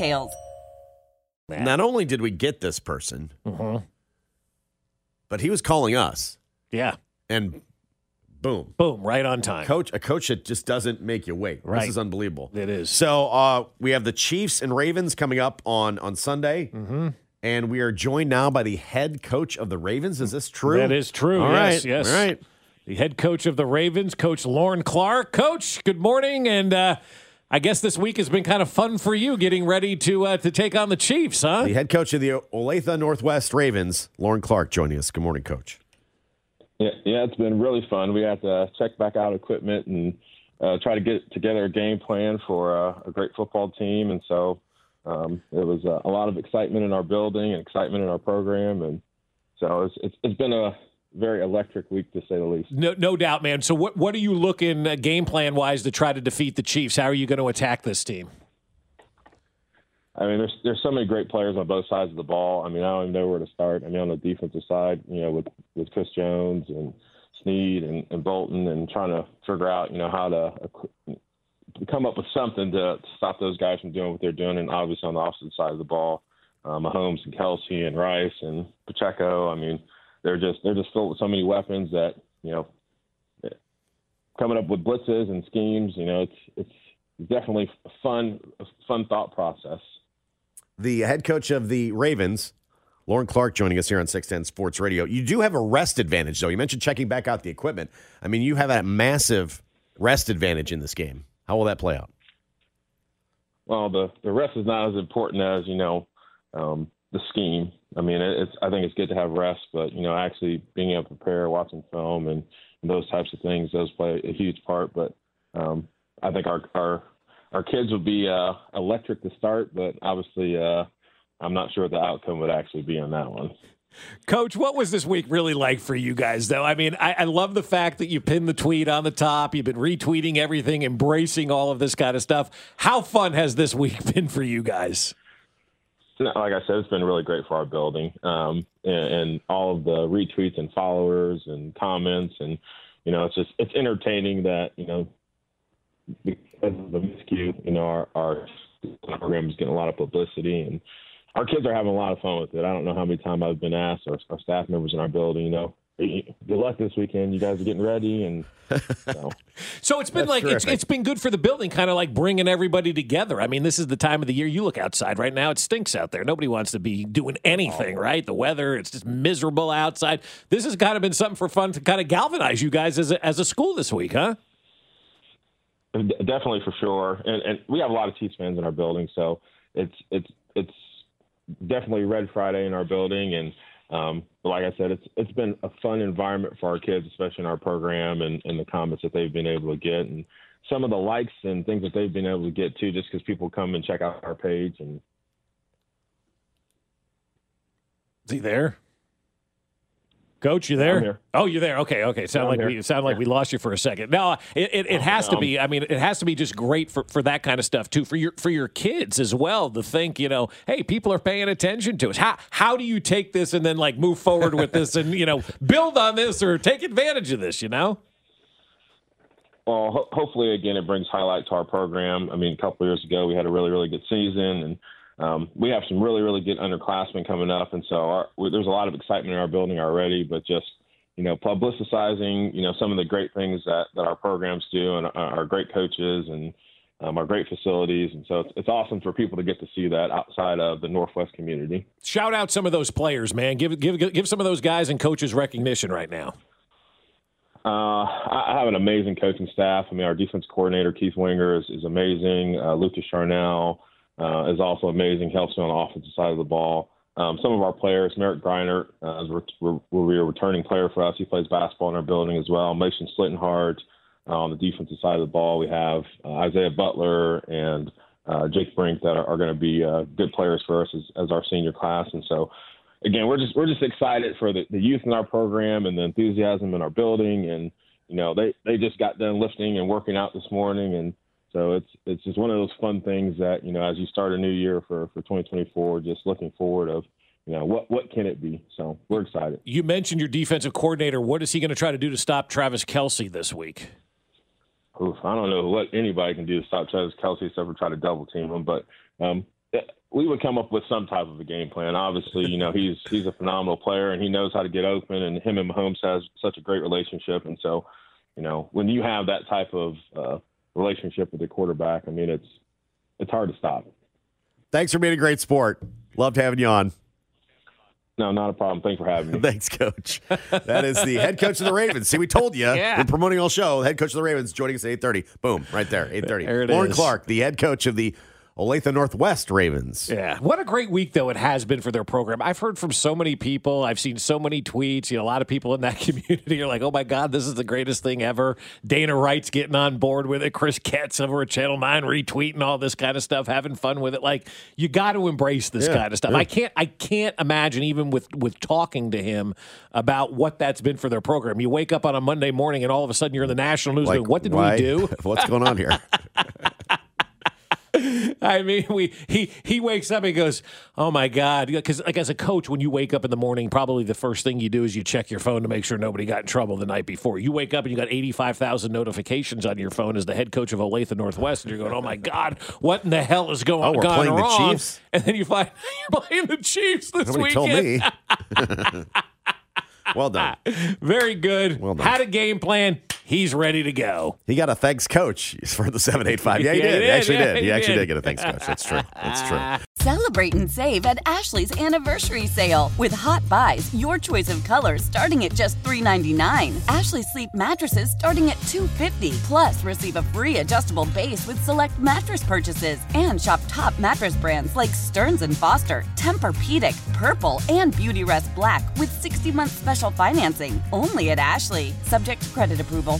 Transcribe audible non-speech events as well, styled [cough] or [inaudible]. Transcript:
details. Not only did we get this person, Mhm. but he was calling us, Yeah. and boom, Boom, right on time. coach, a coach that just doesn't make you wait. Right. This is unbelievable. It is. So uh, we have the Chiefs and Ravens coming up on on Sunday, Mm-hmm. and we are joined now by the head coach of the Ravens. Is this true? That is true. All yes, right, yes. All right. The head coach of the Ravens, Coach Lauren Clark. Coach, good morning. And uh, I guess this week has been kind of fun for you getting ready to uh, to take on the Chiefs, huh? The head coach of the Olathe Northwest Ravens, Lauren Clark, joining us. Good morning, coach. Yeah, yeah, it's been really fun. We had to check back out equipment and uh, try to get together a game plan for uh, a great football team, and so um, it was uh, a lot of excitement in our building and excitement in our program, and so it's it's, it's been a very electric week to say the least. No, no doubt, man. So, what what are you looking uh, game plan wise to try to defeat the Chiefs? How are you going to attack this team? I mean, there's there's so many great players on both sides of the ball. I mean, I don't even know where to start. I mean, on the defensive side, you know, with with Chris Jones and Sneed and, and Bolton, and trying to figure out, you know, how to uh, come up with something to, to stop those guys from doing what they're doing. And obviously, on the opposite side of the ball, uh, Mahomes and Kelce and Rice and Pacheco. I mean, they're just they're just filled with so many weapons that you know, coming up with blitzes and schemes. You know, it's it's definitely a fun a fun thought process. The head coach of the Ravens, Lauren Clark, joining us here on 610 Sports Radio. You do have a rest advantage, though. You mentioned checking back out the equipment. I mean, you have that massive rest advantage in this game. How will that play out? Well, the the rest is not as important as you know um, the scheme. I mean, it's I think it's good to have rest, but you know, actually being able to prepare, watching film, and, and those types of things does play a huge part. But um, I think our our our kids would be uh, electric to start, but obviously, uh, I'm not sure what the outcome would actually be on that one. Coach, what was this week really like for you guys, though? I mean, I, I love the fact that you pinned the tweet on the top. You've been retweeting everything, embracing all of this kind of stuff. How fun has this week [laughs] been for you guys? Like I said, it's been really great for our building, um, and, and all of the retweets and followers and comments, and you know, it's just it's entertaining that you know because of the miscue, you know, our our program is getting a lot of publicity, and our kids are having a lot of fun with it. I don't know how many times I've been asked, or our staff members in our building, you know, "Hey, good luck this weekend. You guys are getting ready, and so, [laughs] So it's been That's like it's, it's been good for the building, kind of like bringing everybody together. I mean, this is the time of the year you look outside right now; it stinks out there. Nobody wants to be doing anything, right? The weather, it's just miserable outside. This has kind of been something for fun to kind of galvanize you guys as a, as a school this week, huh? Uh, definitely for sure, and and we have a lot of Chiefs fans in our building, so it's it's it's definitely Red Friday in our building, and um, but like I said, it's it's been a fun environment for our kids, especially in our program, and, and the comments that they've been able to get, and some of the likes and things that they've been able to get too, just because people come and check out our page, and Is he there? Coach, you there? Oh, you're there. Okay, okay. Sound like we sound like we lost you for a second. No, it, it, it oh, has to be. I mean, it has to be just great for, for that kind of stuff too for your for your kids as well to think, you know, hey, people are paying attention to us. How how do you take this and then like move forward with this and you know [laughs] build on this or take advantage of this? You know. well, ho- hopefully again it brings highlight to our program. I mean, a couple of years ago we had a really really good season, and um, we have some really really good underclassmen coming up, and so our, there's a lot of excitement in our building already. But just you know, publicizing you know some of the great things that that our programs do and our, our great coaches and um, our great facilities, and so it's, it's awesome for people to get to see that outside of the Northwest community. Shout out some of those players, man. Give give give some of those guys and coaches recognition right now. Uh, I have an amazing coaching staff. I mean, our defense coordinator Keith Winger is, is amazing. Uh, Lucas Charnell uh, is also amazing. Helps me on the offensive side of the ball. Um, some of our players, Merrick Griner, uh, be a returning player for us. He plays basketball in our building as well. Mason Slittenhart uh, on the defensive side of the ball. We have uh, Isaiah Butler and uh, Jake Brink that are, are going to be uh, good players for us as, as our senior class. And so, again, we're just we're just excited for the, the youth in our program and the enthusiasm in our building. And you know, they they just got done lifting and working out this morning, and so it's it's just one of those fun things that you know, as you start a new year for for 2024, just looking forward of you know what what can it be so we're excited you mentioned your defensive coordinator what is he going to try to do to stop travis Kelce this week Oof, I don't know what anybody can do to stop Travis Kelce except for try to double team him. But um, we would come up with some type of a game plan. Obviously, you know he's he's a phenomenal player and he knows how to get open. And him and Mahomes has such a great relationship. And so, you know, when you have that type of uh, relationship with the quarterback, I mean, it's it's hard to stop. Thanks for being a great sport. Loved having you on. No, not a problem. Thanks for having me. [laughs] Thanks, Coach. That is the head coach of the Ravens. See, we told you. Yeah. We're promoting all show. Head coach of the Ravens joining us at 8.30. Boom, right there, 8.30. There it Lauren is. Clark, the head coach of the Olathe Northwest Ravens. Yeah. What a great week, though, it has been for their program. I've heard from so many people. I've seen so many tweets. You know, a lot of people in that [laughs] community are like, oh my God, this is the greatest thing ever. Dana Wright's getting on board with it. Chris Ketz over at Channel 9 retweeting all this kind of stuff, having fun with it. Like, you got to embrace this Yeah, kind of stuff. yeah. I can't I can't imagine even with with talking to him about what that's been for their program. You wake up on a Monday morning and all of a sudden you're in the national news. going, what did why- we do? [laughs] What's going on here? [laughs] I mean, we he he wakes up and goes, "Oh my god!" Because like as a coach, when you wake up in the morning, probably the first thing you do is you check your phone to make sure nobody got in trouble the night before. You wake up and you got eighty five thousand notifications on your phone as the head coach of Olathe Northwest, and you're going, "Oh my god, what in the hell is going on?" Oh, we're playing the? Chiefs? And then you find [laughs] you're playing the Chiefs this Nobody weekend. told me. [laughs] [laughs] well done. Very good. Well done. Had a game plan. He's ready to go. He got a thanks coach for the 785. Yeah, he [laughs] Yeah, did. he He did. actually Yeah, did. He he actually did. did get a thanks coach. That's true. That's true. [laughs] Celebrate and save at Ashley's anniversary sale with Hot Buys, your choice of colors starting at just $3.99. Ashley Sleep mattresses starting at $2.50. Plus, receive a free adjustable base with select mattress purchases and shop top mattress brands like Stearns and Foster, Tempur-Pedic, Purple, and Beautyrest Black with 60-month special financing only at Ashley. Subject to credit approval.